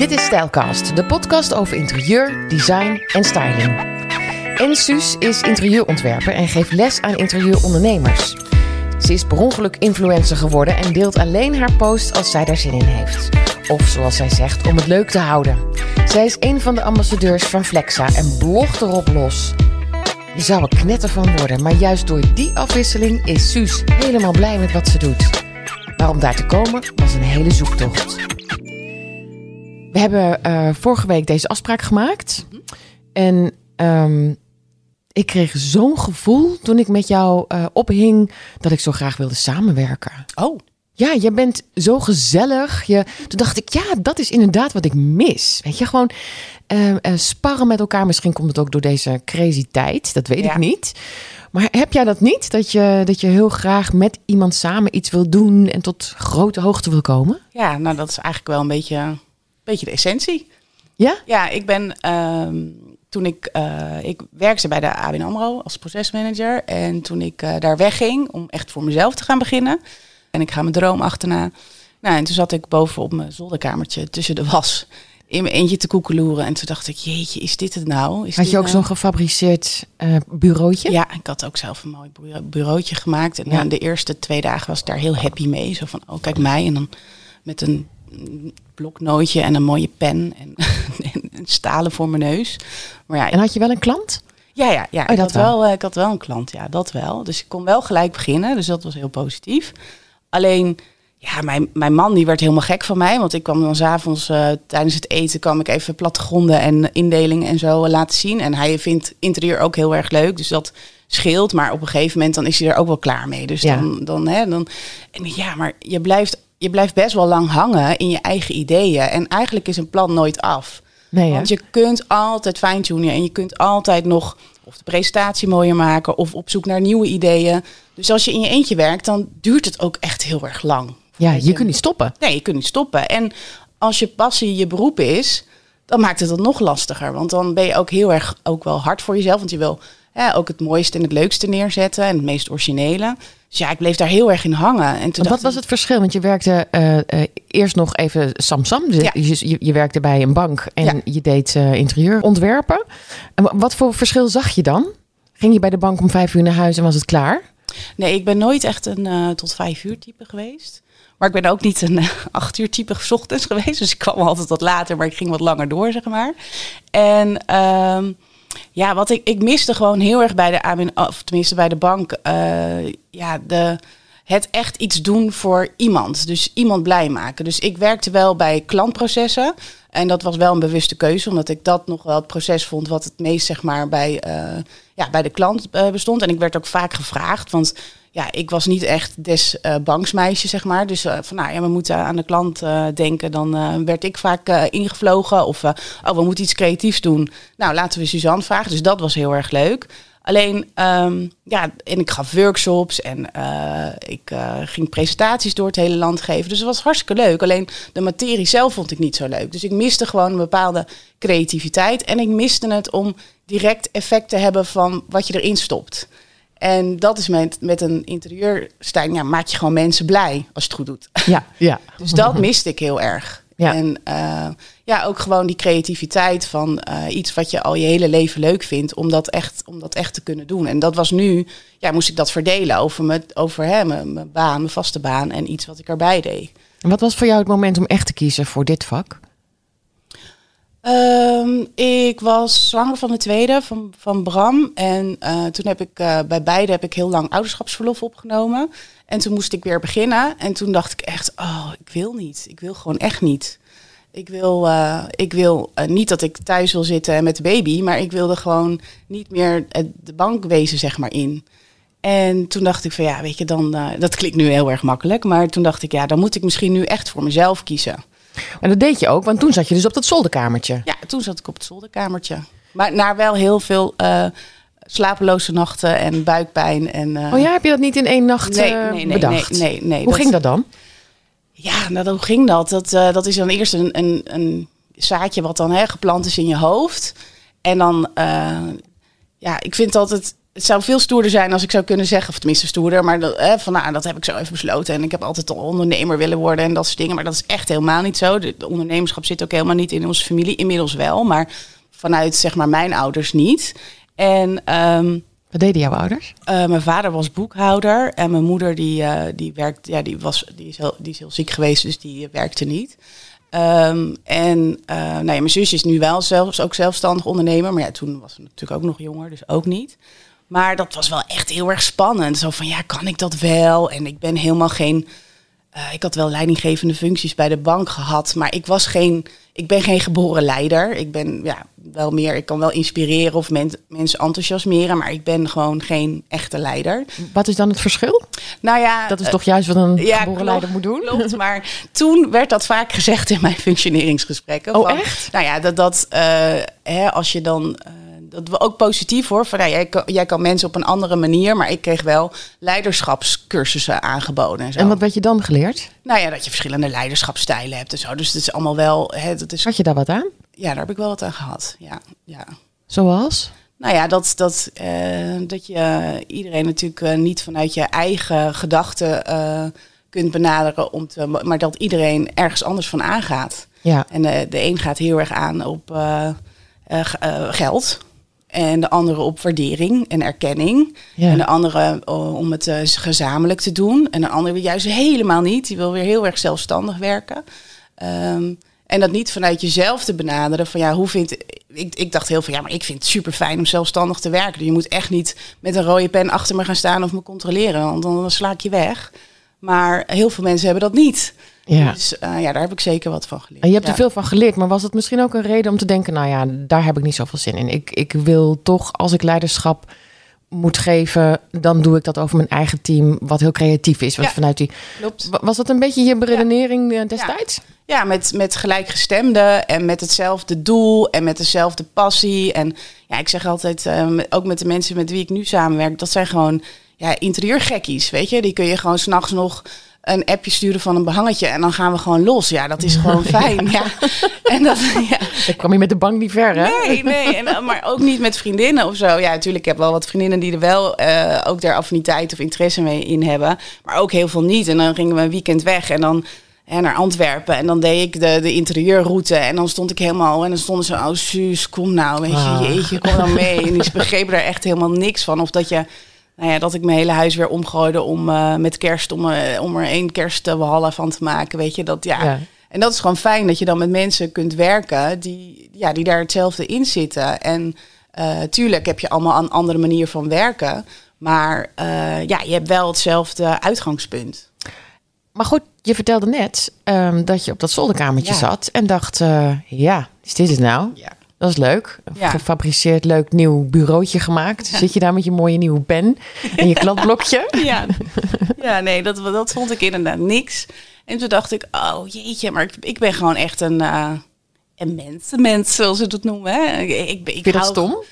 Dit is Stijlcast, de podcast over interieur, design en styling. En Suus is interieurontwerper en geeft les aan interieurondernemers. Ze is per ongeluk influencer geworden en deelt alleen haar post als zij daar zin in heeft. Of zoals zij zegt, om het leuk te houden. Zij is een van de ambassadeurs van Flexa en blogt erop los. Je zou er knetter van worden, maar juist door die afwisseling is Suus helemaal blij met wat ze doet. Maar om daar te komen was een hele zoektocht. We hebben uh, vorige week deze afspraak gemaakt. En um, ik kreeg zo'n gevoel toen ik met jou uh, ophing dat ik zo graag wilde samenwerken. Oh. Ja, je bent zo gezellig. Je, toen dacht ik, ja, dat is inderdaad wat ik mis. Weet je, gewoon uh, uh, sparren met elkaar. Misschien komt het ook door deze crazy tijd. Dat weet ja. ik niet. Maar heb jij dat niet? Dat je, dat je heel graag met iemand samen iets wil doen en tot grote hoogte wil komen? Ja, nou dat is eigenlijk wel een beetje, beetje de essentie. Ja? Ja, ik ben... Uh, toen ik, uh, ik werkte bij de ABN AMRO als procesmanager. En toen ik uh, daar wegging om echt voor mezelf te gaan beginnen. En ik ga mijn droom achterna. Nou, en toen zat ik boven op mijn zolderkamertje tussen de was. In mijn eentje te koekeloeren. En toen dacht ik, jeetje, is dit het nou? Is had je ook nou? zo'n gefabriceerd uh, bureautje? Ja, ik had ook zelf een mooi bureautje gemaakt. En ja. de eerste twee dagen was ik daar heel happy mee. Zo van, oh kijk mij. En dan met een bloknootje en een mooie pen en, en stalen voor mijn neus. Maar ja, en had je wel een klant? Ja, ja, ja. Oh, ik, had wel, wel, ik had wel een klant, ja, dat wel. Dus ik kon wel gelijk beginnen, dus dat was heel positief. Alleen, ja, mijn, mijn man die werd helemaal gek van mij. Want ik kwam dan s'avonds uh, tijdens het eten... kwam ik even plattegronden en indelingen en zo laten zien. En hij vindt interieur ook heel erg leuk, dus dat scheelt. Maar op een gegeven moment dan is hij er ook wel klaar mee. Dus ja. dan, dan, hè, dan... En ja, maar je blijft, je blijft best wel lang hangen in je eigen ideeën. En eigenlijk is een plan nooit af. Nee, Want je kunt altijd fine-tunen en je kunt altijd nog of de presentatie mooier maken of op zoek naar nieuwe ideeën. Dus als je in je eentje werkt, dan duurt het ook echt heel erg lang. Ja, je, je kunt niet stoppen. Nee, je kunt niet stoppen. En als je passie je beroep is, dan maakt het het nog lastiger. Want dan ben je ook heel erg ook wel hard voor jezelf. Want je wil ja, ook het mooiste en het leukste neerzetten en het meest originele. Dus ja, ik bleef daar heel erg in hangen. En toen wat was het verschil? Want je werkte uh, uh, eerst nog even Samsam. Dus Ja. je, je, werkte bij een bank en Ja. je deed uh, interieurontwerpen. En wa- wat voor verschil zag je dan? Ging je bij de bank om vijf uur naar huis en was het klaar? Nee, ik ben nooit echt een eh, tot vijf uur type geweest. Maar ik ben ook niet een eh, acht uur type ochtends geweest. Dus ik kwam altijd wat later, maar ik ging wat langer door, zeg maar. En ehm, ja, wat ik, ik miste gewoon heel erg bij de ABN, of tenminste bij de bank, eh, ja, de, het echt iets doen voor iemand. Dus iemand blij maken. Dus ik werkte wel bij klantprocessen. En dat was wel een bewuste keuze, omdat ik dat nog wel het proces vond wat het meest zeg maar bij, uh, ja, bij de klant uh, bestond. En ik werd ook vaak gevraagd, want ja, ik was niet echt des uh, banksmeisje, zeg maar. Dus uh, van, nou ja, we moeten aan de klant uh, denken. Dan werd ik vaak ingevlogen. Of, oh, we moeten iets creatiefs doen. Nou, laten we Suzanne vragen. Dus dat was heel erg leuk. Alleen, um, ja, en ik gaf workshops en ik ging presentaties door het hele land geven. Dus het was hartstikke leuk. Alleen de materie zelf vond ik niet zo leuk. Dus ik miste gewoon een bepaalde creativiteit. En ik miste het om direct effect te hebben van wat je erin stopt. En dat is met, met een interieurstijl, ja, maak je gewoon mensen blij als je het goed doet. Ja, ja. dus dat miste ik heel erg. Ja. En uh, ja, ook gewoon die creativiteit van uh, iets wat je al je hele leven leuk vindt, om dat echt, om dat echt te kunnen doen. En dat was nu, ja, moest ik dat verdelen over, me, over hè, mijn, mijn baan, mijn vaste baan en iets wat ik erbij deed. En wat was voor jou het moment om echt te kiezen voor dit vak? Um, ik was zwanger van de tweede, van, van Bram. En uh, toen heb ik uh, bij beide heb ik heel lang ouderschapsverlof opgenomen. En toen moest ik weer beginnen. En toen dacht ik echt, oh, ik wil niet. Ik wil gewoon echt niet. Ik wil, uh, ik wil niet dat ik thuis wil zitten met de baby, maar ik wilde gewoon niet meer de bank wezen, zeg maar, in. En toen dacht ik van ja, weet je, dan, dat klinkt nu heel erg makkelijk. Maar toen dacht ik, ja, dan moet ik misschien nu echt voor mezelf kiezen. En dat deed je ook, want toen zat je dus op dat zolderkamertje. Ja, toen zat ik op het zolderkamertje. Maar naar wel heel veel uh, slapeloze nachten en buikpijn. En, uh... Oh ja, heb je dat niet in één nacht nee, nee, nee, bedacht? Nee, nee, nee. Hoe dat... ging dat dan? Ja, nou, hoe ging dat? Dat, dat is dan eerst een, een, een zaadje wat dan hè, geplant is in je hoofd. En dan, ja, ik vind altijd het zou veel stoerder zijn als ik zou kunnen zeggen, of tenminste stoerder, maar dat, eh, van nou, dat heb ik zo even besloten. En ik heb altijd al ondernemer willen worden en dat soort dingen. Maar dat is echt helemaal niet zo. De, de ondernemerschap zit ook helemaal niet in onze familie. Inmiddels wel, maar vanuit zeg maar mijn ouders niet. En ehm, Wat deden jouw ouders? eh, mijn vader was boekhouder en mijn moeder die, eh, die werkt, ja, die, was, die, is heel, die is heel ziek geweest, dus die eh, werkte niet. Ehm, en nou ja, mijn zusje is nu wel zelfs ook zelfstandig ondernemer, maar ja, toen was ze natuurlijk ook nog jonger, dus ook niet. Maar dat was wel echt heel erg spannend. Zo van ja, kan ik dat wel? En ik ben helemaal geen. eh, ik had wel leidinggevende functies bij de bank gehad, maar ik was geen. Ik ben geen geboren leider. Ik ben ja, wel meer. Ik kan wel inspireren of men- mensen enthousiasmeren, maar ik ben gewoon geen echte leider. Wat is dan het verschil? Nou ja, Dat is eh, toch juist wat een ja, geboren leider moet doen? Klopt, maar toen werd dat vaak gezegd in mijn functioneringsgesprekken. Oh, van, echt? Nou ja, dat, dat eh, hè, als je dan. Dat was ook positief hoor. Van, nou, jij, kan, jij kan mensen op een andere manier, maar ik kreeg wel leiderschapscursussen aangeboden. En, zo. En wat werd je dan geleerd? Nou ja, dat je verschillende leiderschapsstijlen hebt en zo. Dus het is allemaal wel. Hè, dat is, Had je daar wat aan? ja, daar heb ik wel wat aan gehad. Ja, ja. Zoals? Nou ja, dat, dat, eh, dat je iedereen natuurlijk eh, niet vanuit je eigen gedachten eh, kunt benaderen, om te, maar dat iedereen ergens anders van aangaat. Ja. En de een gaat heel erg aan op geld. En de andere op waardering en erkenning. Ja. En de andere eh, om het eh, gezamenlijk te doen. En de andere juist helemaal niet. Die wil weer heel erg zelfstandig werken. Ehm, en dat niet vanuit jezelf te benaderen. Van ja, hoe vind ik. Ik dacht heel veel, ja, maar ik vind het super fijn om zelfstandig te werken. Dus je moet echt niet met een rode pen achter me gaan staan of me controleren. Want dan, dan sla ik je weg. Maar heel veel mensen hebben dat niet. Ja. Dus eh, ja, daar heb ik zeker wat van geleerd. En je hebt ja. er veel van geleerd, maar was het misschien ook een reden om te denken, nou ja, daar heb ik niet zoveel zin in. Ik, ik wil toch, als ik leiderschap moet geven, dan doe ik dat over mijn eigen team, wat heel creatief is. Wat Ja. vanuit die, Klopt. Wa- was dat een beetje je beredenering eh, destijds? Ja, met, met gelijkgestemden en met hetzelfde doel en met dezelfde passie. En ja, ik zeg altijd, eh, met- ook met de mensen met wie ik nu samenwerk, dat zijn gewoon ja, interieurgekkies, weet je. Die kun je gewoon s'nachts nog een appje sturen van een behangetje en dan gaan we gewoon los. Ja, dat is gewoon fijn. Ja. En dat, ja. Dan kwam je met de bank niet ver, hè? Nee, nee, en, eh, maar ook niet met vriendinnen of zo. Ja, natuurlijk, ik heb wel wat vriendinnen die er wel eh, ook daar affiniteit of interesse mee in hebben. Maar ook heel veel niet. En dan gingen we een weekend weg en dan hè, naar Antwerpen. En dan deed ik de, de interieurroute. En dan stond ik helemaal... En dan stonden ze, oh Suus, kom nou, weet je, Ah. jeetje, kom dan mee. En die begrepen daar echt helemaal niks van. Of dat je... Nou ja, dat ik mijn hele huis weer omgooide om eh, met kerst, om, eh, om er één kerstwalhalla van te maken. Weet je, dat ja. Ja. En dat is gewoon fijn dat je dan met mensen kunt werken die, ja, die daar hetzelfde in zitten. En eh, tuurlijk heb je allemaal een andere manier van werken. Maar ja, je hebt wel hetzelfde uitgangspunt. Maar goed, je vertelde net ehm, dat je op dat zolderkamertje Ja. zat en dacht, ja, is dit het nou? Ja. Dat is leuk. Ja. Gefabriceerd leuk nieuw bureautje gemaakt. Zit je daar met je mooie nieuwe pen en je kladblokje? Ja, ja nee, dat, dat vond ik inderdaad niks. En toen dacht ik, oh jeetje, maar ik, ik ben gewoon echt een, eh een mens, een mens zoals ze dat noemen. Hè. Ik, ik, ik Vind je dat hou- stom?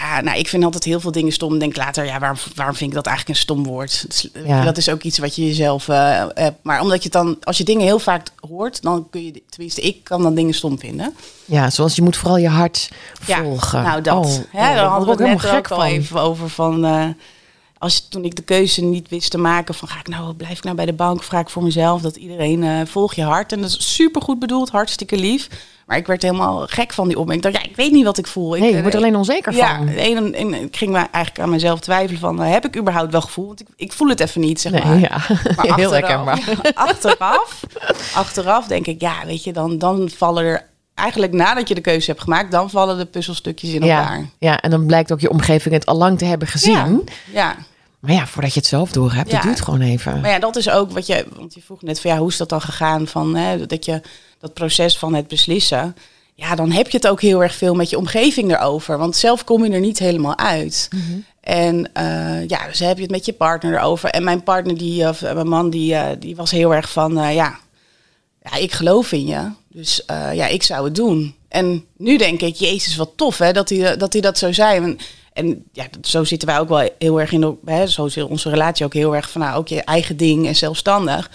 Ja, nou, ik vind altijd heel veel dingen stom. Denk later, ja, waarom, waarom vind ik dat eigenlijk een stom woord? Dat is, Ja. dat is ook iets wat je jezelf eh, hebt. Maar omdat je het dan, als je dingen heel vaak hoort, dan kun je, tenminste, ik kan dan dingen stom vinden. Ja, zoals je moet vooral je hart Ja, volgen. nou dat. Oh, hè, oh, daar hadden we het net ook al even over van... eh, als, toen ik de keuze niet wist te maken van ga ik nou, blijf ik nou bij de bank, vraag ik voor mezelf dat iedereen eh volg je hart. En dat is super goed bedoeld, hartstikke lief. Maar ik werd helemaal gek van die opmerking. Ik dacht, ja, ik weet niet wat ik voel. Ik, Nee, je eh, wordt alleen onzeker ja, van. en, en ik ging me eigenlijk aan mezelf twijfelen van, eh, heb ik überhaupt wel gevoel? Want ik, ik voel het even niet, zeg maar. Nee, ja. Maar Heel achteraf- herkenbaar. achteraf, achteraf denk ik, ja, weet je, dan, dan vallen er eigenlijk nadat je de keuze hebt gemaakt, dan vallen de puzzelstukjes in Ja, elkaar. ja, en dan blijkt ook je omgeving het al lang te hebben gezien. Ja, ja. Maar ja, voordat je het zelf door hebt, dat Ja. duurt gewoon even. Maar ja, dat is ook wat je, want je vroeg net van ja, hoe is dat dan gegaan van hè, dat je dat proces van het beslissen. Ja, dan heb je het ook heel erg veel met je omgeving erover. Want zelf kom je er niet helemaal uit. En eh, ja, dus heb je het met je partner erover. En mijn partner, die, of eh, mijn man, die, eh, die was heel erg van ja, ja, ik geloof in je. Dus eh, ja, ik zou het doen. En nu denk ik, jezus, wat tof hè, dat hij dat, hij dat zo zei. En, en ja, zo zitten wij ook wel heel erg in, de, hè, zo zit onze relatie ook heel erg van, nou, ook je eigen ding en zelfstandig.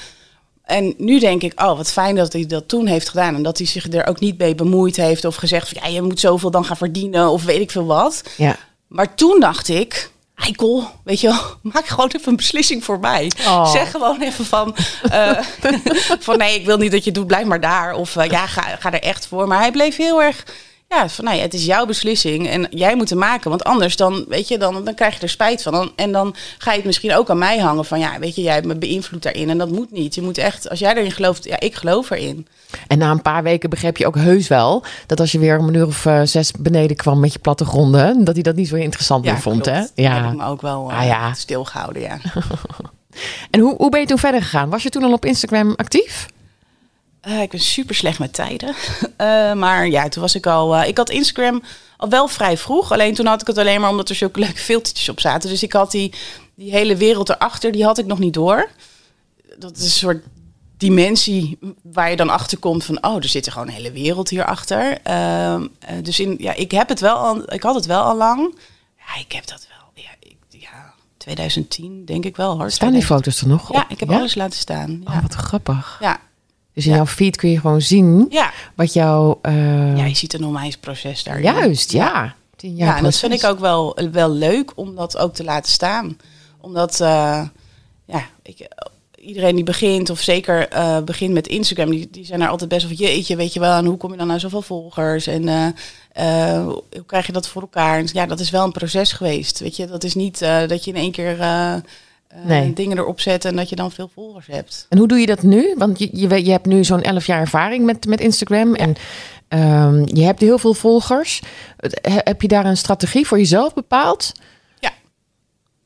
En nu denk ik, oh, wat fijn dat hij dat toen heeft gedaan. En dat hij zich er ook niet mee bemoeid heeft of gezegd van, ja, je moet zoveel dan gaan verdienen of weet ik veel wat. Ja, Maar toen dacht ik, Eikel, weet je wel, maak gewoon even een beslissing voor mij. Oh. Zeg gewoon even van, eh, van nee, ik wil niet dat je doet, blijf maar daar. Of eh, ja, ga, ga er echt voor. Maar hij bleef heel erg, ja, van nee, het is jouw beslissing en jij moet hem maken. Want anders dan, weet je, dan, dan krijg je er spijt van. Dan, en dan ga je het misschien ook aan mij hangen van, ja, weet je, jij hebt me beïnvloed daarin. En dat moet niet. Je moet echt, als jij erin gelooft, ja, ik geloof erin. En na een paar weken begreep je ook heus wel dat als je weer om een uur of eh, zes beneden kwam met je plattegronden, dat hij dat niet zo interessant meer vond, klopt. hè? Dat heb Ja. ik me ook wel eh, Ah, ja. stilgehouden, ja. En hoe, hoe ben je toen verder gegaan? Was je toen al op Instagram actief? Eh, ik ben super slecht met tijden. Eh, maar ja, toen was ik al. eh, ik had Instagram al wel vrij vroeg. Alleen toen had ik het alleen maar omdat er zulke leuke filtertjes op zaten. Dus ik had die, die hele wereld erachter, die had ik nog niet door. Dat is een soort dimensie waar je dan achter komt van oh, er zit er gewoon een hele wereld hierachter. Ehm eh, dus in, ja, ik heb het wel al, ik had het wel al lang. Ja, ik heb dat wel. Ja, ik, ja 2010 denk ik wel hoor. Staan die foto's er nog op? Ja, ik heb alles laten staan. Ja. Oh, wat grappig. ja. Dus in Ja. jouw feed kun je gewoon zien ja. wat jouw... eh, Ja, je ziet een onwijs proces daar. juist, ja. Jaar Ja, en dat vind ik ook wel, wel leuk om dat ook te laten staan. Omdat, eh, ja, ik, iedereen die begint, of zeker eh, begint met Instagram, die, die zijn er altijd best van, jeetje, weet je wel, en hoe kom je dan naar zoveel volgers? En hoe krijg je dat voor elkaar? En ja, dat is wel een proces geweest, weet je. Dat is niet dat je in één keer eh, Nee. dingen erop zet en dat je dan veel volgers hebt. En hoe doe je dat nu? Want je, je, weet- je hebt nu zo'n 11 jaar ervaring met, met Instagram. En ehm, je hebt heel veel volgers. Heb je daar een strategie voor jezelf bepaald? Ja.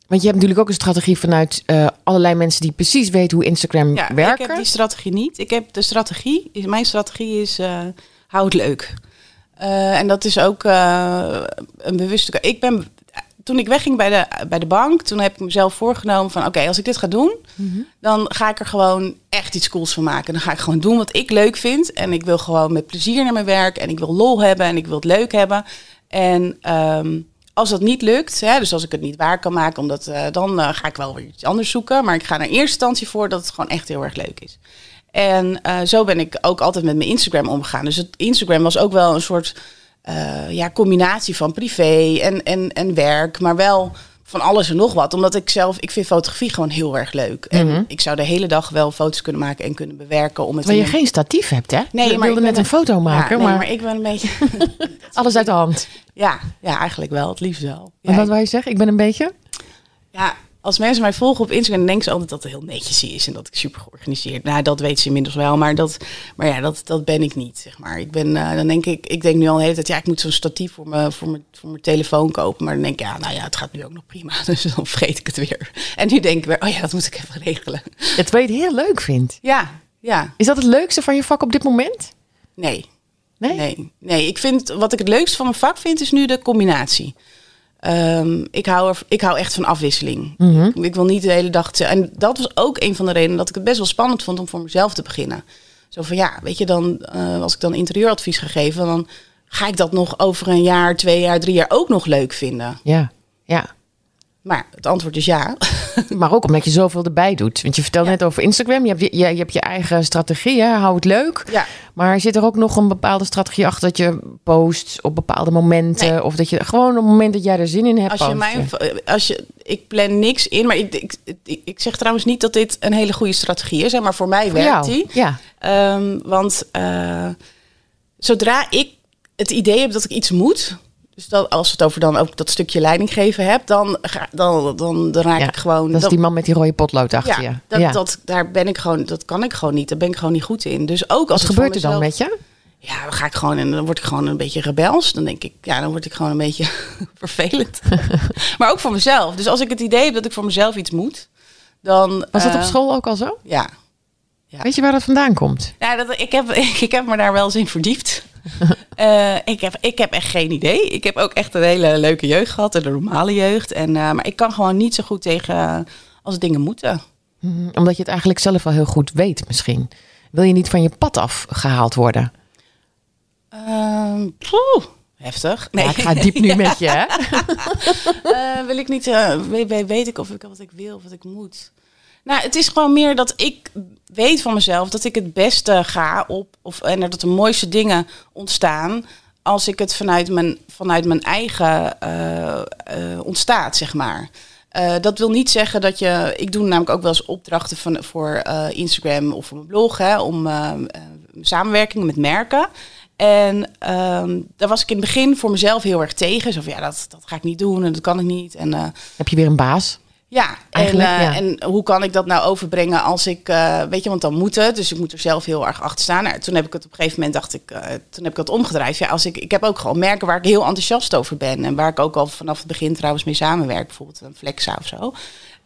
Want je hebt natuurlijk ook een strategie vanuit eh, allerlei mensen die precies weten hoe Instagram Ja, werken. ik heb die strategie niet. Ik heb de strategie, is, mijn strategie is, eh hou het leuk. En dat is ook een bewuste... Ik ben, toen ik wegging bij de, bij de bank, toen heb ik mezelf voorgenomen van... Oké, als ik dit ga doen, Mhm. dan ga ik er gewoon echt iets cools van maken. Dan ga ik gewoon doen wat ik leuk vind. En ik wil gewoon met plezier naar mijn werk. En ik wil lol hebben en ik wil het leuk hebben. En ehm, als dat niet lukt, hè, dus als ik het niet waar kan maken, omdat, eh, dan eh, ga ik wel weer iets anders zoeken. Maar ik ga er in eerste instantie voor dat het gewoon echt heel erg leuk is. En eh, zo ben ik ook altijd met mijn Instagram omgegaan. Dus het Instagram was ook wel een soort eh, ja, combinatie van privé en, en, en werk, maar wel van alles en nog wat. Omdat ik zelf, ik vind fotografie gewoon heel erg leuk. En ik zou de hele dag wel foto's kunnen maken en kunnen bewerken om het Terwijl je een- geen statief hebt, hè? Nee, je maar wilde net een foto Ja, maken, nee, maar, maar ik ben een beetje... alles uit de hand. ja, ja, eigenlijk wel. Het liefst wel. En Ja, wat wou je zeggen? Ik ben een beetje... ja, als mensen mij volgen op Instagram, dan denken ze altijd dat het heel netjes is en dat ik super georganiseerd. Nou, dat weet ze inmiddels wel, maar dat, maar ja, dat, dat ben ik niet, zeg maar. Ik ben, eh, dan denk ik, ik denk nu al de hele tijd, ja, ik moet zo'n statief voor mijn, voor mijn, voor mijn telefoon kopen. Maar dan denk ik, ja, nou ja, het gaat nu ook nog prima, dus dan vergeet ik het weer. En nu denk ik weer, oh ja, dat moet ik even regelen. Ja, terwijl je het heel leuk vindt. Ja, ja, Is dat het leukste van je vak op dit moment? nee. Nee? Nee, nee, ik vind wat ik het leukste van mijn vak vind, is nu de combinatie. Ehm, ik, hou er, ik hou echt van afwisseling. Mhm. Ik wil niet de hele dag. te- En dat was ook een van de redenen dat ik het best wel spannend vond om voor mezelf te beginnen. Zo van ja, weet je, dan eh, als ik dan interieuradvies ga geven, dan ga ik dat nog over een jaar, twee jaar, drie jaar ook nog leuk vinden. Ja, ja. Maar het antwoord is ja. Maar ook omdat je zoveel erbij doet. Want je vertelde Ja. net over Instagram. Je hebt je, je, je hebt je eigen strategie, hè? hou het leuk. ja. Maar zit er ook nog een bepaalde strategie achter dat je post op bepaalde momenten? Nee. Of dat je gewoon op het moment dat jij er zin in hebt. Als je mijn, als je, ik plan niks in, maar ik, ik, ik, ik zeg trouwens niet dat dit een hele goede strategie is, hè, maar voor mij Voor werkt jou? die. Ja. Ehm, want eh, zodra ik het idee heb dat ik iets moet, dus dat, als we het over dan ook dat stukje leiding geven heb, dan, dan, dan, dan raak Ja, ik gewoon. Dat is die man met die rode potlood achter ja, je. dat, ja. Dat, daar ben ik gewoon, dat kan ik gewoon niet. Daar ben ik gewoon niet goed in. Dus ook als Wat gebeurt er dan met je? Ja, dan ga ik gewoon en dan word ik gewoon een beetje rebels. Dan denk ik, ja, dan word ik gewoon een beetje vervelend. maar ook voor mezelf. Dus als ik het idee heb dat ik voor mezelf iets moet, dan. Was dat op eh, school ook al zo? Ja. Ja. Weet je waar dat vandaan komt? Ja, dat, ik, heb, ik heb me daar wel eens in verdiept. Eh, ik, heb, ik heb echt geen idee. Ik heb ook echt een hele leuke jeugd gehad, een normale jeugd. En, eh, maar ik kan gewoon niet zo goed tegen eh, als dingen moeten. Mhm, Omdat je het eigenlijk zelf wel heel goed weet misschien. Wil je niet van je pad afgehaald worden? Ehm, poeh, heftig. Nee, Ja, ik ga diep nu met je, hè? Wil ik niet, weet, weet- weet ik of ik wat ik wil of wat ik moet. Nou, het is gewoon meer dat ik weet van mezelf dat ik het beste ga op, of, en dat de mooiste dingen ontstaan als ik het vanuit mijn, vanuit mijn eigen eh, eh, ontstaat, zeg maar. Eh, dat wil niet zeggen dat je. Ik doe namelijk ook wel eens opdrachten van, voor Instagram of voor mijn blog hè, om samenwerkingen met merken. En ehm, daar was ik in het begin voor mezelf heel erg tegen. Zo van ja, dat, dat ga ik niet doen en dat kan ik niet. En, Heb je weer een baas? Ja, en, uh, ja. en hoe kan ik dat nou overbrengen als ik, uh, weet je, want dan moet het. Dus ik moet er zelf heel erg achter staan. Nou, toen heb ik het op een gegeven moment, dacht ik, uh, toen heb ik het omgedraaid. Ja, als ik, ik heb ook gewoon merken waar ik heel enthousiast over ben. En waar ik ook al vanaf het begin trouwens mee samenwerk. Bijvoorbeeld een Flexa of zo.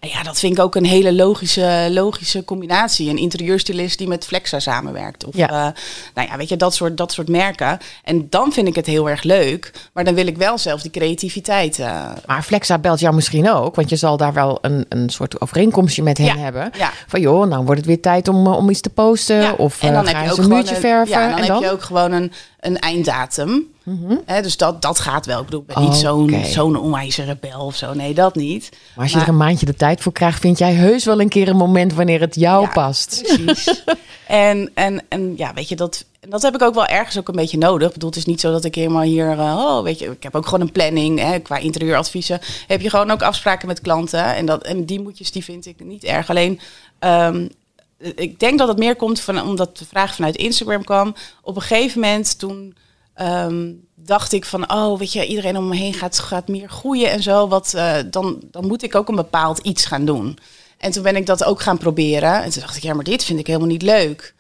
Ja, dat vind ik ook een hele logische, logische combinatie. Een interieurstylist die met Flexa samenwerkt. Of, ja. nou ja, weet je, dat soort, dat soort merken. En dan vind ik het heel erg leuk. Maar dan wil ik wel zelf die creativiteit. Maar Flexa belt jou misschien ook. Want je zal daar wel een, een soort overeenkomstje met hen ja, hebben. Ja. Van joh, nou wordt het weer tijd om, om iets te posten. Of en dan uh, heb je ook een muurtje verven. Ja, dan, en heb je ook gewoon een, een einddatum. Hè, dus dat, dat gaat wel. Ik bedoel, ik ben niet zo'n Oké. zo'n onwijze rebel of zo. Nee, dat niet. Maar als je er een maandje de tijd voor krijgt, vind jij heus wel een keer een moment wanneer het jou Ja, past. Precies. en, en, en ja, weet je, dat, dat heb ik ook wel ergens ook een beetje nodig. Ik bedoel, het is niet zo dat ik helemaal hier, eh, oh, weet je, ik heb ook gewoon een planning. Hè, qua interieuradviezen heb je gewoon ook afspraken met klanten. En, dat, en die moedjes, die vind ik niet erg. Alleen, ehm, ik denk dat het meer komt van, omdat de vraag vanuit Instagram kwam. Op een gegeven moment toen ehm, dacht ik van, oh, weet je, iedereen om me heen gaat, gaat meer groeien en zo. Wat, eh, dan, dan moet ik ook een bepaald iets gaan doen. En toen ben ik dat ook gaan proberen. En toen dacht ik, ja, maar dit vind ik helemaal niet leuk.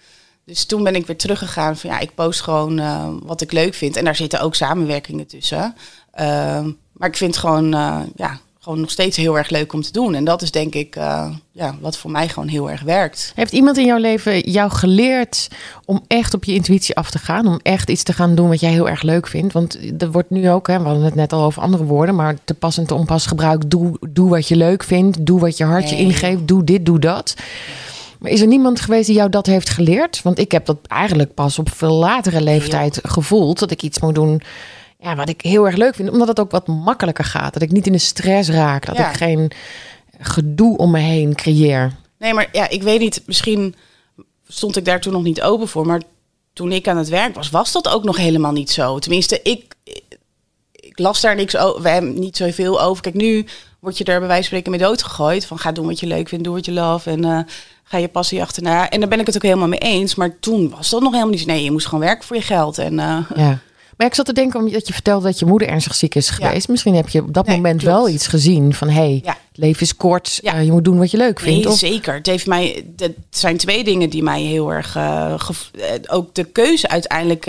Dus toen ben ik weer teruggegaan van, ja, ik post gewoon eh, wat ik leuk vind. En daar zitten ook samenwerkingen tussen. Ehm, maar ik vind gewoon, eh, ja, gewoon nog steeds heel erg leuk om te doen. En dat is denk ik, eh, ja, wat voor mij gewoon heel erg werkt. Heeft iemand in jouw leven jou geleerd om echt op je intuïtie af te gaan? Om echt iets te gaan doen wat jij heel erg leuk vindt? Want er wordt nu ook, hè, we hadden het net al over andere woorden, maar te pas en te onpas gebruik. Doe, doe wat je leuk vindt. Doe wat je hartje Nee. ingeeft. Doe dit, doe dat. Maar is er niemand geweest die jou dat heeft geleerd? Want ik heb dat eigenlijk pas op veel latere leeftijd gevoeld. Dat ik iets moet doen ja, wat ik heel erg leuk vind. Omdat het ook wat makkelijker gaat. Dat ik niet in de stress raak. Dat Ja. ik geen gedoe om me heen creëer. Nee, maar ja, ik weet niet, misschien stond ik daar toen nog niet open voor. Maar toen ik aan het werk was, was dat ook nog helemaal niet zo. Tenminste, ik, ik las daar niks over. We hebben niet zoveel over. Kijk, nu word je er bij wijze van spreken mee doodgegooid. Van ga doen wat je leuk vindt, doe wat je love. En eh, ga je passie achterna. En daar ben ik het ook helemaal mee eens. Maar toen was dat nog helemaal niet. Nee, je moest gewoon werken voor je geld. En eh, Ja. Maar ik zat te denken, omdat je vertelde dat je moeder ernstig ziek is geweest. Misschien heb je op dat Nee, moment klopt. wel iets gezien van... hé, hey, Ja. het leven is kort, Ja. eh, je moet doen wat je leuk vindt. Nee, of, zeker. Het heeft mij. Het zijn twee dingen die mij heel erg. eh, eh, ook de keuze uiteindelijk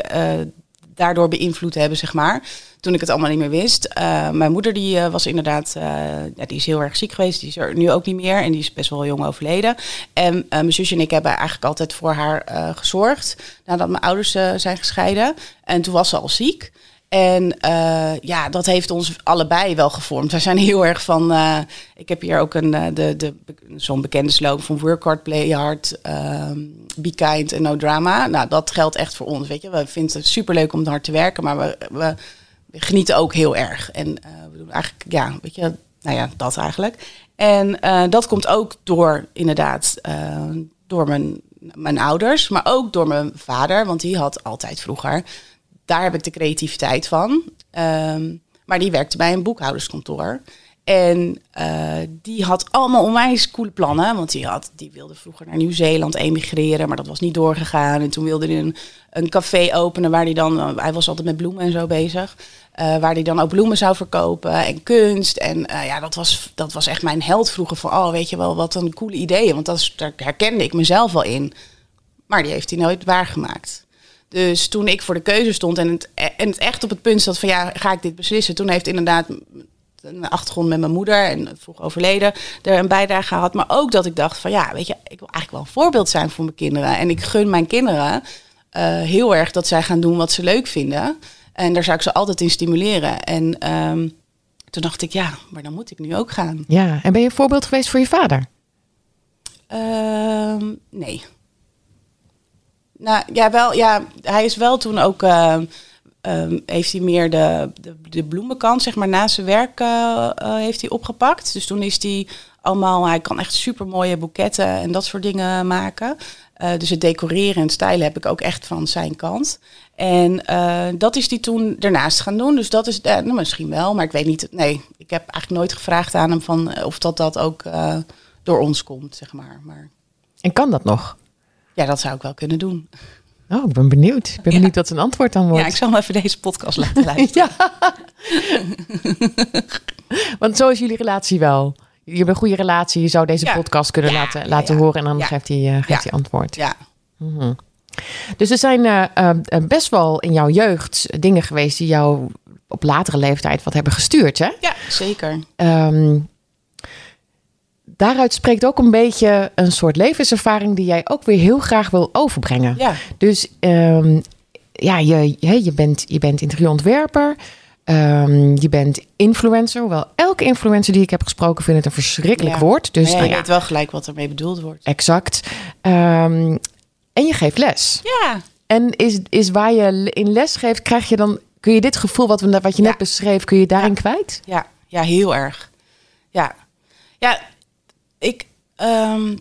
daardoor beïnvloed hebben, zeg maar. Toen ik het allemaal niet meer wist. Eh, mijn moeder die eh, was inderdaad. eh, ja, die is heel erg ziek geweest. Die is er nu ook niet meer. En die is best wel jong overleden. En mijn zusje en ik hebben eigenlijk altijd voor haar gezorgd. Nadat mijn ouders zijn gescheiden. En toen was ze al ziek. En eh, ja, dat heeft ons allebei wel gevormd. Wij zijn heel erg van. eh, ik heb hier ook een, eh, de, de, zo'n bekende slogan van work hard, play hard, ehm, be kind en no drama. Nou, dat geldt echt voor ons. Weet je, we vinden het superleuk om hard te werken, maar we, we, we genieten ook heel erg. En we doen eigenlijk, ja, weet je, nou ja, dat eigenlijk. En dat komt ook door, inderdaad, door mijn, mijn ouders, maar ook door mijn vader, want die had altijd vroeger daar heb ik de creativiteit van. Ehm, maar die werkte bij een boekhouderskantoor. En eh, die had allemaal onwijs coole plannen. Want die, had, die wilde vroeger naar Nieuw-Zeeland emigreren. Maar dat was niet doorgegaan. En toen wilde hij een, een café openen waar hij dan... eh, hij was altijd met bloemen en zo bezig. eh, waar hij dan ook bloemen zou verkopen en kunst. En ja, dat was, dat was echt mijn held vroeger. Van, oh, weet je wel, wat een coole ideeën. Want dat is, daar herkende ik mezelf wel in. Maar die heeft hij nooit waargemaakt. Dus toen ik voor de keuze stond en het, en het echt op het punt zat van ja, ga ik dit beslissen? Toen heeft inderdaad een achtergrond met mijn moeder en vroeg overleden er een bijdrage gehad. Maar ook dat ik dacht van ja, weet je, ik wil eigenlijk wel een voorbeeld zijn voor mijn kinderen. En ik gun mijn kinderen eh, heel erg dat zij gaan doen wat ze leuk vinden. En daar zou ik ze altijd in stimuleren. En ehm, toen dacht ik ja, maar dan moet ik nu ook gaan. Ja, en ben je een voorbeeld geweest voor je vader? Ehm, nee. Nou ja, wel, ja, hij is wel toen ook. ehm, ehm, heeft hij meer de, de, de bloemenkant, zeg maar, naast zijn werk eh, eh, heeft hij opgepakt. Dus toen is hij allemaal. Hij kan echt super mooie boeketten en dat soort dingen maken. Eh, dus het decoreren en stylen heb ik ook echt van zijn kant. En eh, dat is die toen daarnaast gaan doen. Dus dat is eh, nou, misschien wel, maar ik weet niet. Nee, ik heb eigenlijk nooit gevraagd aan hem van of dat dat ook door ons komt, zeg maar. maar. En kan dat nog? Ja, dat zou ik wel kunnen doen. Oh, ik ben benieuwd. Ik ben benieuwd wat een antwoord dan wordt. Ja, ik zal hem even deze podcast laten luisteren. ja. Want zo is jullie relatie wel. Je hebt een goede relatie. Je zou deze podcast kunnen laten, laten horen en dan geeft hij, uh, geeft hij antwoord. Ja. Mhm. Dus er zijn uh, uh, best wel in jouw jeugd dingen geweest die jou op latere leeftijd wat hebben gestuurd, hè? Ja, zeker. Um, daaruit spreekt ook een beetje een soort levenservaring die jij ook weer heel graag wil overbrengen. Ja. Dus um, ja, je, je, bent, je bent interieurontwerper. Um, je bent influencer, hoewel elke influencer die ik heb gesproken vindt het een verschrikkelijk woord. Dus ja, je nou weet wel gelijk wat ermee bedoeld wordt. Exact. Um, en je geeft les. Ja. En is, is waar je in les geeft, krijg je dan, kun je dit gevoel wat, we, wat je net beschreef, kun je daarin kwijt? Ja. ja, heel erg. Ja, ja ik, um,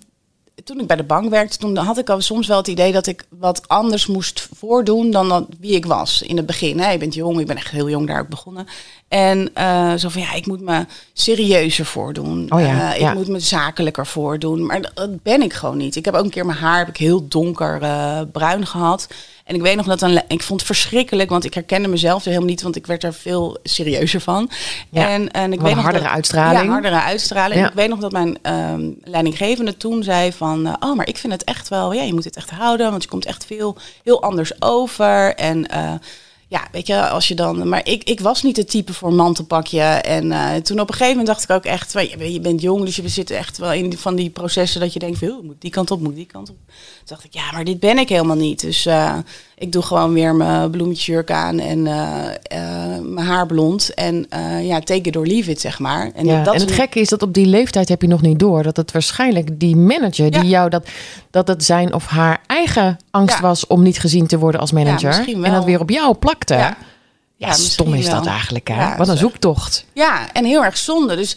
toen ik bij de bank werkte, toen had ik al soms wel het idee dat ik wat anders moest voordoen dan wie ik was in het begin. Hè. Je bent jong, ik ben echt heel jong daar ook begonnen. En uh, zo van ja, ik moet me serieuzer voordoen. Oh ja, uh, ik moet me zakelijker voordoen. Maar dat ben ik gewoon niet. Ik heb ook een keer mijn haar heb ik heel donker uh, bruin gehad. En ik weet nog dat een, ik vond het verschrikkelijk, want ik herkende mezelf er helemaal niet, want ik werd er veel serieuzer van. Ja, en, en ik weet nog hardere uitstraling. Ja, hardere uitstraling. Ja. Ik weet nog dat mijn um, leidinggevende toen zei van, uh, oh, maar ik vind het echt wel, ja, je moet het echt houden, want je komt echt veel heel anders over. En uh, ja, weet je, als je dan. Maar ik, ik was niet het type voor mantelpakje. En uh, toen op een gegeven moment dacht ik ook echt. Je, je bent jong, dus je zit echt wel in van die processen dat je denkt: veel, moet die kant op, moet die kant op. Toen dacht ik, ja, maar dit ben ik helemaal niet. Dus uh, ik doe gewoon weer mijn bloemetjesjurk aan en uh, mijn haar blond. En ja, take it or leave it, zeg maar. En, ja, dat en het gekke is dat op die leeftijd heb je nog niet door. Dat het waarschijnlijk die manager die jou dat, dat het zijn of haar eigen angst ja. was om niet gezien te worden als manager. en dat weer op jou plakte. Ja, ja stom is dat eigenlijk. Hè? Wat een zoektocht. Ja, en heel erg zonde. Dus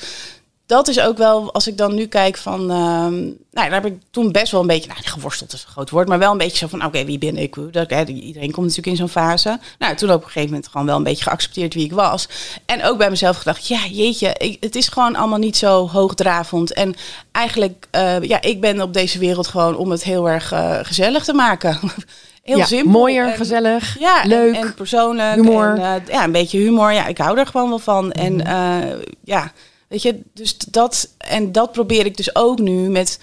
dat is ook wel, als ik dan nu kijk van, uh, nou, daar heb ik toen best wel een beetje, nou, geworsteld is een groot woord, maar wel een beetje zo van, oké, wie ben ik? Dat, hè, iedereen komt natuurlijk in zo'n fase. Nou, toen op een gegeven moment gewoon wel een beetje geaccepteerd wie ik was. En ook bij mezelf gedacht, ja, jeetje, ik, het is gewoon allemaal niet zo hoogdravend. En eigenlijk, uh, ja, ik ben op deze wereld gewoon om het heel erg uh, gezellig te maken. Heel ja, simpel. Mooier, gezellig, ja, leuk. En, en persoonlijk. Humor. En, uh, ja, een beetje humor. Ja, ik hou er gewoon wel van. En uh, ja, Weet je, dus dat, en dat probeer ik dus ook nu met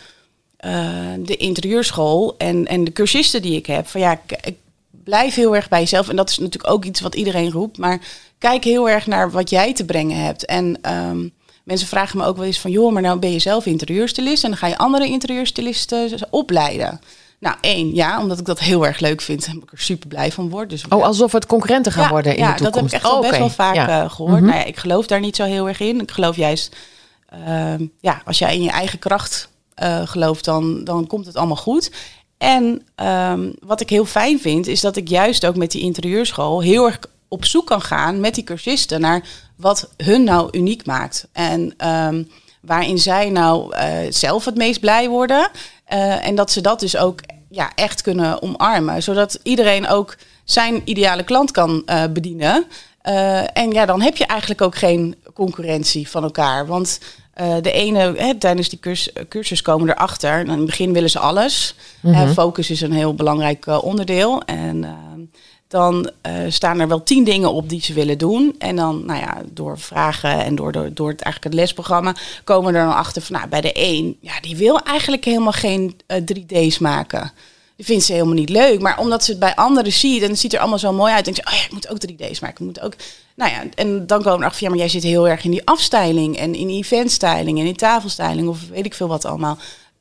uh, de interieurschool en, en de cursisten die ik heb. Van ja, ik, blijf heel erg bij jezelf. En dat is natuurlijk ook iets wat iedereen roept. Maar kijk heel erg naar wat jij te brengen hebt. En um, mensen vragen me ook wel eens van... joh, maar nou ben je zelf interieurstylist... en dan ga je andere interieurstylisten opleiden. Nou, één, ja, omdat ik dat heel erg leuk vind en ik er super blij van word. Dus, oh, alsof het concurrenten gaan worden in ja, de toekomst. dat heb ik echt oh, best wel vaak ja. uh, gehoord. Mm -hmm. nou ja, ik geloof daar niet zo heel erg in. Ik geloof juist, uh, ja, als jij in je eigen kracht uh, gelooft, dan, dan komt het allemaal goed. En um, wat ik heel fijn vind, is dat ik juist ook met die interieurschool heel erg op zoek kan gaan met die cursisten naar wat hun nou uniek maakt. En um, waarin zij nou uh, zelf het meest blij worden. Uh, en dat ze dat dus ook ja, echt kunnen omarmen. Zodat iedereen ook zijn ideale klant kan uh, bedienen. en ja, dan heb je eigenlijk ook geen concurrentie van elkaar. Want de ene, hè, tijdens die cursus, cursus komen erachter. In het begin willen ze alles. Mm -hmm. focus is een heel belangrijk onderdeel. En dan uh, staan er wel tien dingen op die ze willen doen. En dan, nou ja, door vragen en door, door, door het, eigenlijk het lesprogramma komen we er dan achter van, nou, bij de een, ja, die wil eigenlijk helemaal geen uh, 3D's maken. Die vindt ze helemaal niet leuk. Maar omdat ze het bij anderen ziet en het ziet er allemaal zo mooi uit, denkt ze, oh ja, ik moet ook 3D's maken. Ik moet ook, nou ja, en dan komen we erachter van, ja, maar jij zit heel erg in die afstyling en in eventstyling en in tafelstyling of weet ik veel wat allemaal.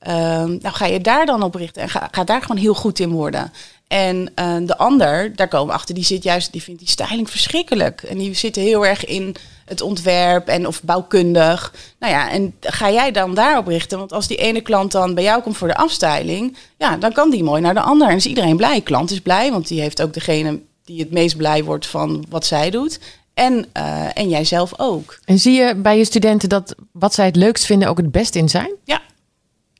Uh, nou ga je daar dan op richten en ga, ga daar gewoon heel goed in worden. En uh, de ander, daar komen we achter, die zit juist, die vindt die styling verschrikkelijk. En die zit heel erg in het ontwerp en of bouwkundig. Nou ja, en ga jij dan daarop richten? Want als die ene klant dan bij jou komt voor de afstyling, ja, dan kan die mooi naar de ander. En is iedereen blij. Klant is blij, want die heeft ook degene die het meest blij wordt van wat zij doet. En, uh, en jij zelf ook. En zie je bij je studenten dat wat zij het leukst vinden ook het best in zijn? Ja,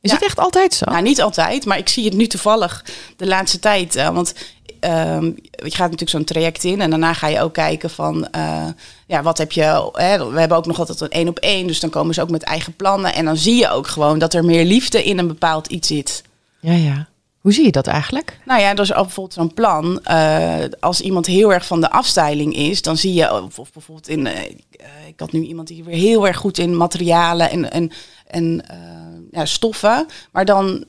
Is het echt altijd zo? Nou, niet altijd, maar ik zie het nu toevallig de laatste tijd. eh, want ehm, je gaat natuurlijk zo'n traject in en daarna ga je ook kijken van, eh, ja, wat heb je... Hè, we hebben ook nog altijd een één op één, dus dan komen ze ook met eigen plannen. En dan zie je ook gewoon dat er meer liefde in een bepaald iets zit. Ja, ja. Hoe zie je dat eigenlijk? Nou ja, dus ook bijvoorbeeld zo'n plan. eh, als iemand heel erg van de afstyling is, dan zie je, of, bijvoorbeeld in, eh, ik had nu iemand die weer heel erg goed in materialen en, en, en eh, ja, stoffen, maar dan,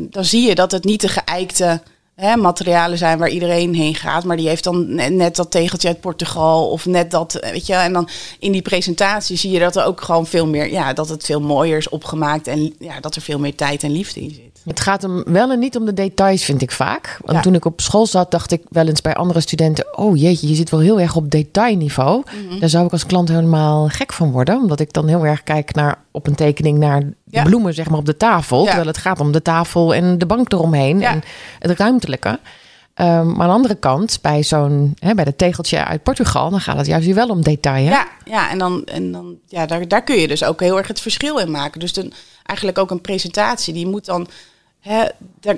dan zie je dat het niet de geëikte hè, materialen zijn waar iedereen heen gaat, maar die heeft dan net, dat tegeltje uit Portugal of net dat, eh, weet je, en dan in die presentatie zie je dat er ook gewoon veel meer, ja, dat het veel mooier is opgemaakt en ja, dat er veel meer tijd en liefde in zit. Het gaat hem wel en niet om de details, vind ik vaak. Want Ja. toen ik op school zat, dacht ik wel eens bij andere studenten... oh jeetje, je zit wel heel erg op detailniveau. Mhm. Daar zou ik als klant helemaal gek van worden. Omdat ik dan heel erg kijk naar, op een tekening naar Ja. bloemen zeg maar, op de tafel. Terwijl het gaat om de tafel en de bank eromheen en het ruimtelijke. Ehm, maar aan de andere kant, bij zo'n bij dat tegeltje uit Portugal... dan gaat het juist weer wel om detail. hè? Ja, ja en, dan, en dan, ja, daar, daar kun je dus ook heel erg het verschil in maken. Dus dan, eigenlijk ook een presentatie, die moet dan, hè, daar,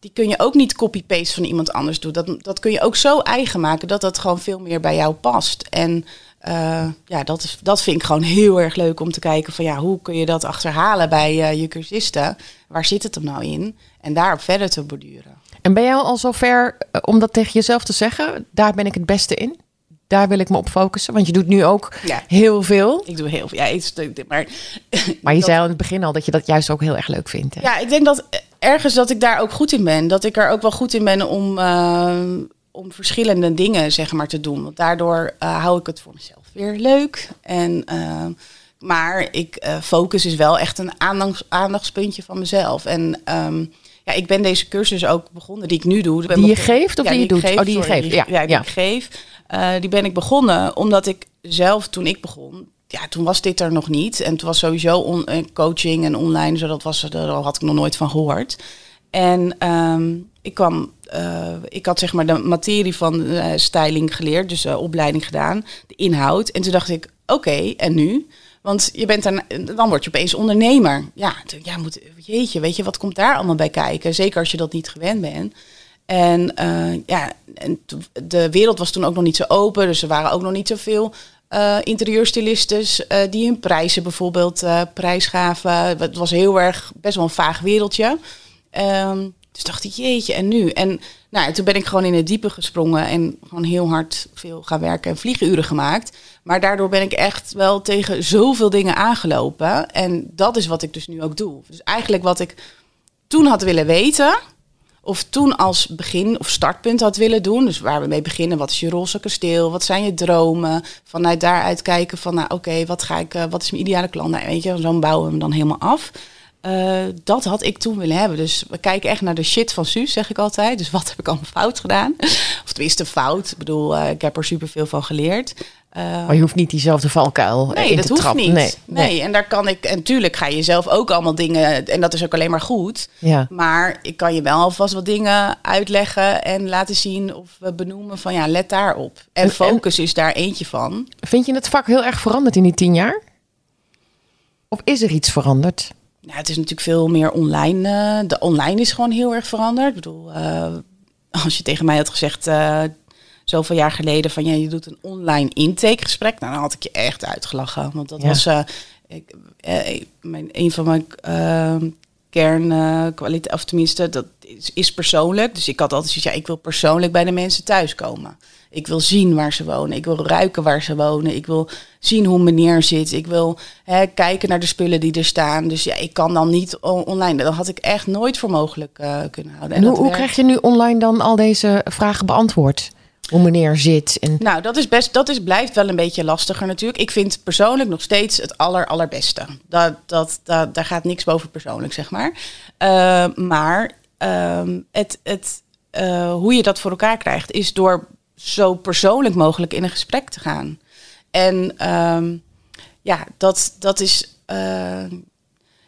die kun je ook niet copy-paste van iemand anders doen. Dat, dat kun je ook zo eigen maken dat dat gewoon veel meer bij jou past. En eh, ja, dat, is, dat vind ik gewoon heel erg leuk om te kijken van ja, hoe kun je dat achterhalen bij eh, je cursisten? Waar zit het hem nou in? En daarop verder te borduren. En ben jij al zover eh, om dat tegen jezelf te zeggen? Daar ben ik het beste in. Daar wil ik me op focussen. Want je doet nu ook Ja. heel veel. Ik doe heel veel. Ja, iets, maar Maar je dat- zei al in het begin al dat je dat juist ook heel erg leuk vindt. Hè? Ja, ik denk dat ergens dat ik daar ook goed in ben. Dat ik er ook wel goed in ben om, om verschillende dingen zeg maar, te doen. Want daardoor eh, hou ik het voor mezelf weer leuk. En, eh, maar ik, eh, focus is wel echt een aandachts, aandachtspuntje van mezelf. En ehm, ja, ik ben deze cursus ook begonnen die ik nu doe. Ik ben Die je begonnen- geeft of Ja, die je doet? geef, Oh, die je sorry, geeft, ja, ja, die ja. ik geef. Die ben ik begonnen omdat ik zelf, toen ik begon, ja, toen was dit er nog niet. En toen was sowieso on- coaching en online, zo dat was, daar had ik nog nooit van gehoord. En ehm, ik kwam, eh, ik had zeg maar de materie van eh, styling geleerd, dus eh, opleiding gedaan, de inhoud. En toen dacht ik, oké, en nu? Want je bent dan, dan word je opeens ondernemer. Ja, ja, moet, jeetje, weet je, wat komt daar allemaal bij kijken? Zeker als je dat niet gewend bent. En ja, en de wereld was toen ook nog niet zo open, dus er waren ook nog niet zoveel interieursstylistes eh, die hun prijzen bijvoorbeeld eh prijs gaven. Het was heel erg best wel een vaag wereldje. Ehm, dus dacht ik, jeetje, en nu? En nou, toen ben ik gewoon in het diepe gesprongen en gewoon heel hard veel gaan werken en vlieguren gemaakt. Maar daardoor ben ik echt wel tegen zoveel dingen aangelopen. En dat is wat ik dus nu ook doe. Dus eigenlijk wat ik toen had willen weten, of toen als begin of startpunt had willen doen. Dus waar we mee beginnen, wat is je roze kasteel? Wat zijn je dromen? Vanuit daaruit kijken van, nou oké, wat ga ik, eh, wat is mijn ideale klant? Nou, weet je, zo bouwen we hem dan helemaal af. Eh, dat had ik toen willen hebben. Dus we kijken echt naar de shit van Suus, zeg ik altijd. Dus wat heb ik allemaal fout gedaan? Of tenminste fout. Ik bedoel, eh, ik heb er superveel van geleerd. Eh, Maar je hoeft niet diezelfde valkuil Nee, in dat te hoeft trappen. niet. Nee, Nee, nee. en daar kan ik. En natuurlijk ga je zelf ook allemaal dingen. En dat is ook alleen maar goed. Ja. Maar ik kan je wel alvast wat dingen uitleggen en laten zien of benoemen van ja, let daarop. En En- focus is daar eentje van. Vind je het vak heel erg veranderd in die tien jaar? Of is er iets veranderd? Nou, het is natuurlijk veel meer online. eh, de online is gewoon heel erg veranderd. Ik bedoel, eh, als je tegen mij had gezegd eh, zoveel jaar geleden van ja, je doet een online intakegesprek, nou, dan had ik je echt uitgelachen. Want dat Ja. was ik, mijn, een van mijn kernkwaliteiten, of tenminste, dat is, is persoonlijk. Dus ik had altijd zoiets, ja, ik wil persoonlijk bij de mensen thuiskomen. Ik wil zien waar ze wonen. Ik wil ruiken waar ze wonen. Ik wil zien hoe meneer zit. Ik wil hè, kijken naar de spullen die er staan. Dus ja, ik kan dan niet online. Dat had ik echt nooit voor mogelijk eh, kunnen houden. En, hoe, krijg je nu online dan al deze vragen beantwoord? Hoe meneer zit en... Nou, dat is best, dat is, blijft wel een beetje lastiger natuurlijk. Ik vind persoonlijk nog steeds het aller, allerbeste. Dat, dat, dat, daar gaat niks boven persoonlijk, zeg maar. Eh, maar ehm, het, het, eh, hoe je dat voor elkaar krijgt, is door zo persoonlijk mogelijk in een gesprek te gaan. En ehm, ja, dat, dat is. eh,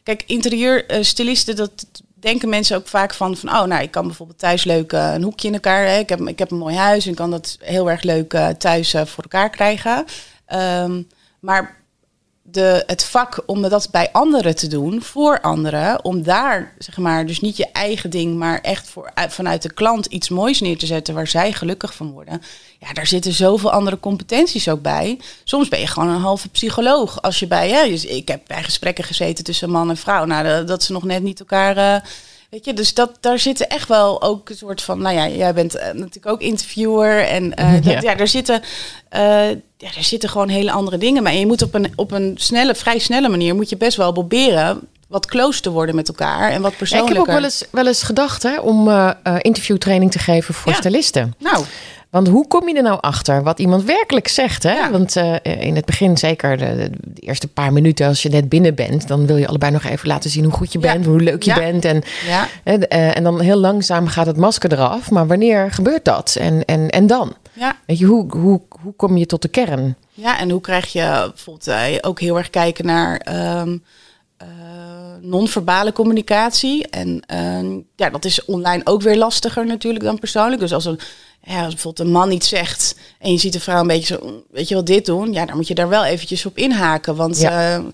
kijk, interieurstylisten, dat denken mensen ook vaak van, van oh, nou, ik kan bijvoorbeeld thuis leuk eh, een hoekje in elkaar. Hè. Ik, heb, ik heb een mooi huis en kan dat heel erg leuk eh, thuis eh, voor elkaar krijgen. Ehm, maar de, het vak om dat bij anderen te doen, voor anderen, om daar, zeg maar, dus niet je eigen ding, maar echt voor, vanuit de klant iets moois neer te zetten waar zij gelukkig van worden. Ja, daar zitten zoveel andere competenties ook bij. Soms ben je gewoon een halve psycholoog. Als je bij, ja, dus ik heb bij gesprekken gezeten tussen man en vrouw, nou, dat, ze nog net niet elkaar. Uh, Weet je, dus dat, daar zitten echt wel ook een soort van, nou ja, jij bent uh, natuurlijk ook interviewer en uh, dat, ja. ja, daar zitten, uh, ja, daar zitten gewoon hele andere dingen bij. En je moet op een, op een snelle, vrij snelle manier, moet je best wel proberen wat close te worden met elkaar en wat persoonlijker. Ja, ik heb ook wel eens, wel eens gedacht hè, om uh, interviewtraining te geven voor ja. stylisten. Nou. Want hoe kom je er nou achter wat iemand werkelijk zegt? Hè? Ja. Want uh, in het begin, zeker de, de, eerste paar minuten als je net binnen bent, dan wil je allebei nog even laten zien hoe goed je bent, ja. hoe leuk je ja. bent. En, uh, en dan heel langzaam gaat het masker eraf. Maar wanneer gebeurt dat? En, en, en dan? Weet je, hoe, hoe, hoe kom je tot de kern? Ja, en hoe krijg je bijvoorbeeld ook heel erg kijken naar. Um, non-verbale communicatie. En uh, ja, dat is online ook weer lastiger natuurlijk dan persoonlijk. Dus als een, ja, als bijvoorbeeld een man iets zegt en je ziet een vrouw een beetje zo, weet je wel, dit doen, ja, dan moet je daar wel eventjes op inhaken. Want ja. uh,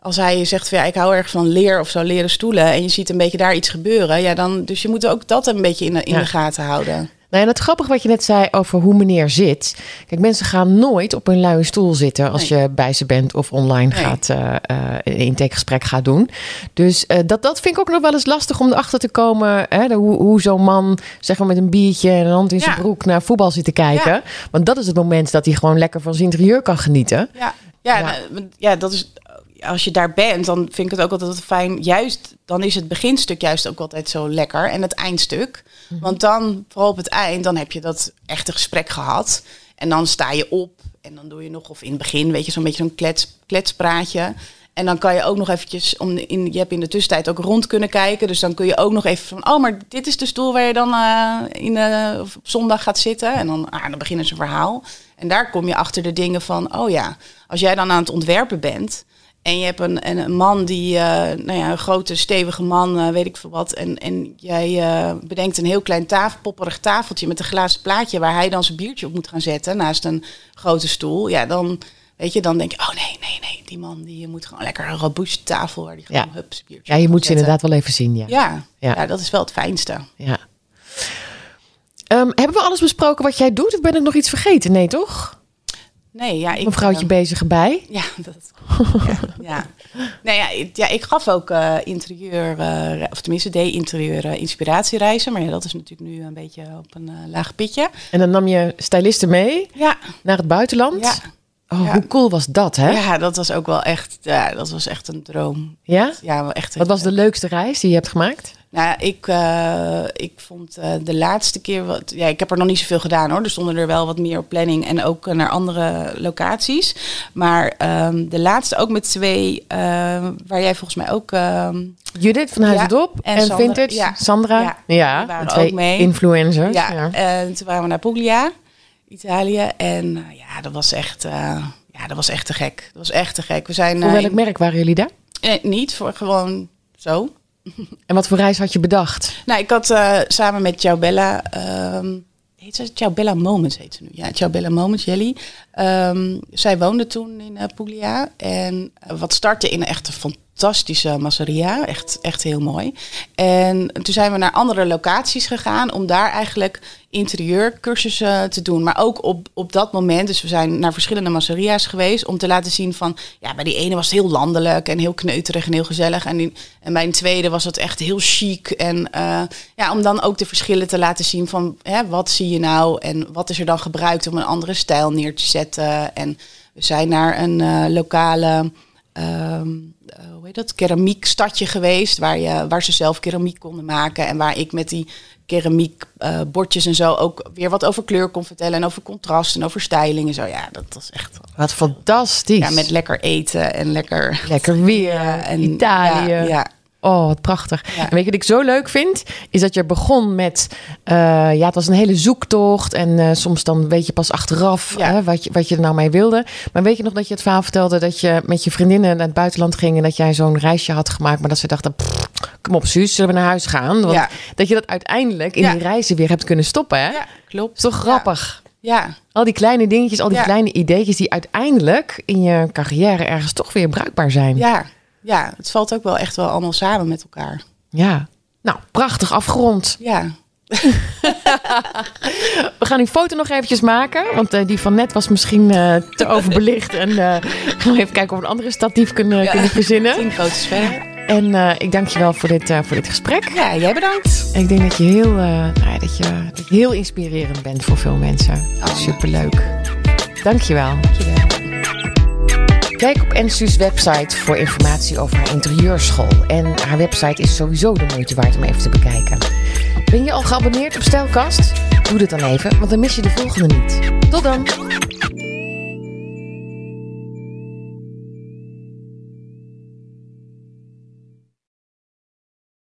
als hij zegt van ja, ik hou erg van leer of zo, leren stoelen, en je ziet een beetje daar iets gebeuren, ja, dan, dus je moet ook dat een beetje in de, in ja. de gaten houden. Nou, en het grappige wat je net zei over hoe meneer zit. Kijk, mensen gaan nooit op een luie stoel zitten als nee. je bij ze bent of online nee. gaat uh, een intakegesprek gaat doen. Dus uh, dat, dat vind ik ook nog wel eens lastig om erachter te komen. Hè, de, hoe hoe zo'n man, zeg maar met een biertje en een hand in zijn ja. broek naar voetbal zit te kijken. Ja. Want dat is het moment dat hij gewoon lekker van zijn interieur kan genieten. Ja, ja, ja. Nou, ja dat is als je daar bent, dan vind ik het ook altijd fijn. Juist, dan is het beginstuk juist ook altijd zo lekker. En het eindstuk. -hmm. Want dan, vooral op het eind, dan heb je dat echte gesprek gehad. En dan sta je op en dan doe je nog, of in het begin, weet je, zo'n beetje zo'n klets, kletspraatje. En dan kan je ook nog eventjes, om in, je hebt in de tussentijd ook rond kunnen kijken. Dus dan kun je ook nog even van, oh, maar dit is de stoel waar je dan uh, in, uh, op zondag gaat zitten. En dan, ah, dan beginnen ze een verhaal. En daar kom je achter de dingen van, oh ja, als jij dan aan het ontwerpen bent... En je hebt een, een man die, uh, nou ja, een grote, stevige man, uh, weet ik veel wat. En, en jij uh, bedenkt een heel klein tafel, popperig tafeltje met een glazen plaatje waar hij dan zijn biertje op moet gaan zetten naast een grote stoel. Ja, dan, weet je, dan denk je, oh nee, nee, nee, die man die moet gewoon lekker een robuuste tafel waar die gewoon ja. biertje Ja, je moet ze inderdaad wel even zien, ja. Ja, ja. ja dat is wel het fijnste. Ja. Um, hebben we alles besproken wat jij doet? Of ben ik nog iets vergeten? Nee, toch? Nee, ja. Ik, een vrouwtje uh, bezig bij. Ja, dat ja, ja. Nee, ja, ik, ja, ik gaf ook uh, interieur, uh, of tenminste deed interieur inspiratiereizen. Maar ja, dat is natuurlijk nu een beetje op een laag pitje. En dan nam je stylisten mee ja. naar het buitenland. Ja. Oh, ja. hoe cool was dat, hè? Ja, dat was ook wel echt, ja, dat was echt een droom. Ja? Ja, wel echt. Wat was de leukste reis die je hebt gemaakt? Nou, ik, uh, ik vond uh, de laatste keer wat. Ja, ik heb er nog niet zoveel gedaan hoor. Er stonden er wel wat meer op planning en ook uh, naar andere locaties. Maar um, de laatste ook met twee, waar jij volgens mij ook. Judith van Huizendop ja, en, en Sandra, Vintage, ja, Sandra. Ja, ja waren twee ook mee. influencers. Ja, en toen waren we naar Puglia, Italië. En ja, dat was echt. ja, dat was echt te gek. Dat was echt te gek. We zijn. Voor welk merk waren jullie daar? niet, voor gewoon zo. En wat voor reis had je bedacht? Nou, ik had uh, samen met Ciao Bella, um, heet ze Ciao Bella Moments heet ze nu. Ja, Ciao Bella Moments, Jelly. Um, zij woonde toen in uh, Puglia en uh, wat startte in een echt fantastische masseria, echt, echt heel mooi. En toen zijn we naar andere locaties gegaan om daar eigenlijk interieurcursussen te doen. Maar ook op, op dat moment, dus we zijn naar verschillende masseria's geweest om te laten zien van, ja, bij die ene was het heel landelijk en heel kneuterig en heel gezellig. En, en bij een tweede was het echt heel chic. En uh, ja, om dan ook de verschillen te laten zien van, hè, wat zie je nou en wat is er dan gebruikt om een andere stijl neer te zetten. En we zijn naar een uh, lokale... Uh, hoe heet dat, keramiekstadje geweest, waar, je, waar ze zelf keramiek konden maken. En waar ik met die keramiek uh, bordjes en zo ook weer wat over kleur kon vertellen. En over contrast en over styling en zo. Ja, dat was echt... Wat fantastisch. Ja, met lekker eten en lekker... Lekker weer. en, Italië. Ja, ja. Oh, wat prachtig. Ja. En weet je wat ik zo leuk vind? Is dat je begon met... Uh, ja, het was een hele zoektocht. En uh, soms dan weet je pas achteraf ja. hè, wat, je, wat je er nou mee wilde. Maar weet je nog dat je het verhaal vertelde... dat je met je vriendinnen naar het buitenland ging... en dat jij zo'n reisje had gemaakt... maar dat ze dachten... kom op, Suus, zullen we naar huis gaan? Want ja. dat je dat uiteindelijk in die reizen weer hebt kunnen stoppen, hè? Ja, klopt. Is toch grappig? Ja, Al die kleine dingetjes, al die kleine ideetjes die uiteindelijk in je carrière ergens toch weer bruikbaar zijn. ja, ja. Het valt ook wel echt wel allemaal samen met elkaar. Ja. Nou, prachtig afgerond. Ja, We gaan die foto nog eventjes maken. Want eh, die van net was misschien eh, te overbelicht. En eh, gaan we even kijken of we een andere statief kunnen, Ja. kunnen verzinnen. tien verder. En ik dank je wel voor dit, voor dit gesprek. Ja, jij bedankt. En ik denk dat je heel, nou dat je, dat je heel inspirerend bent voor veel mensen. Oh. Superleuk. Dank je wel. Dankjewel. Kijk op Ensu's website voor informatie over haar interieurschool. En haar website is sowieso de moeite waard om even te bekijken. Ben je al geabonneerd op Stijlkast? Doe dit dan even, want dan mis je de volgende niet. Tot dan!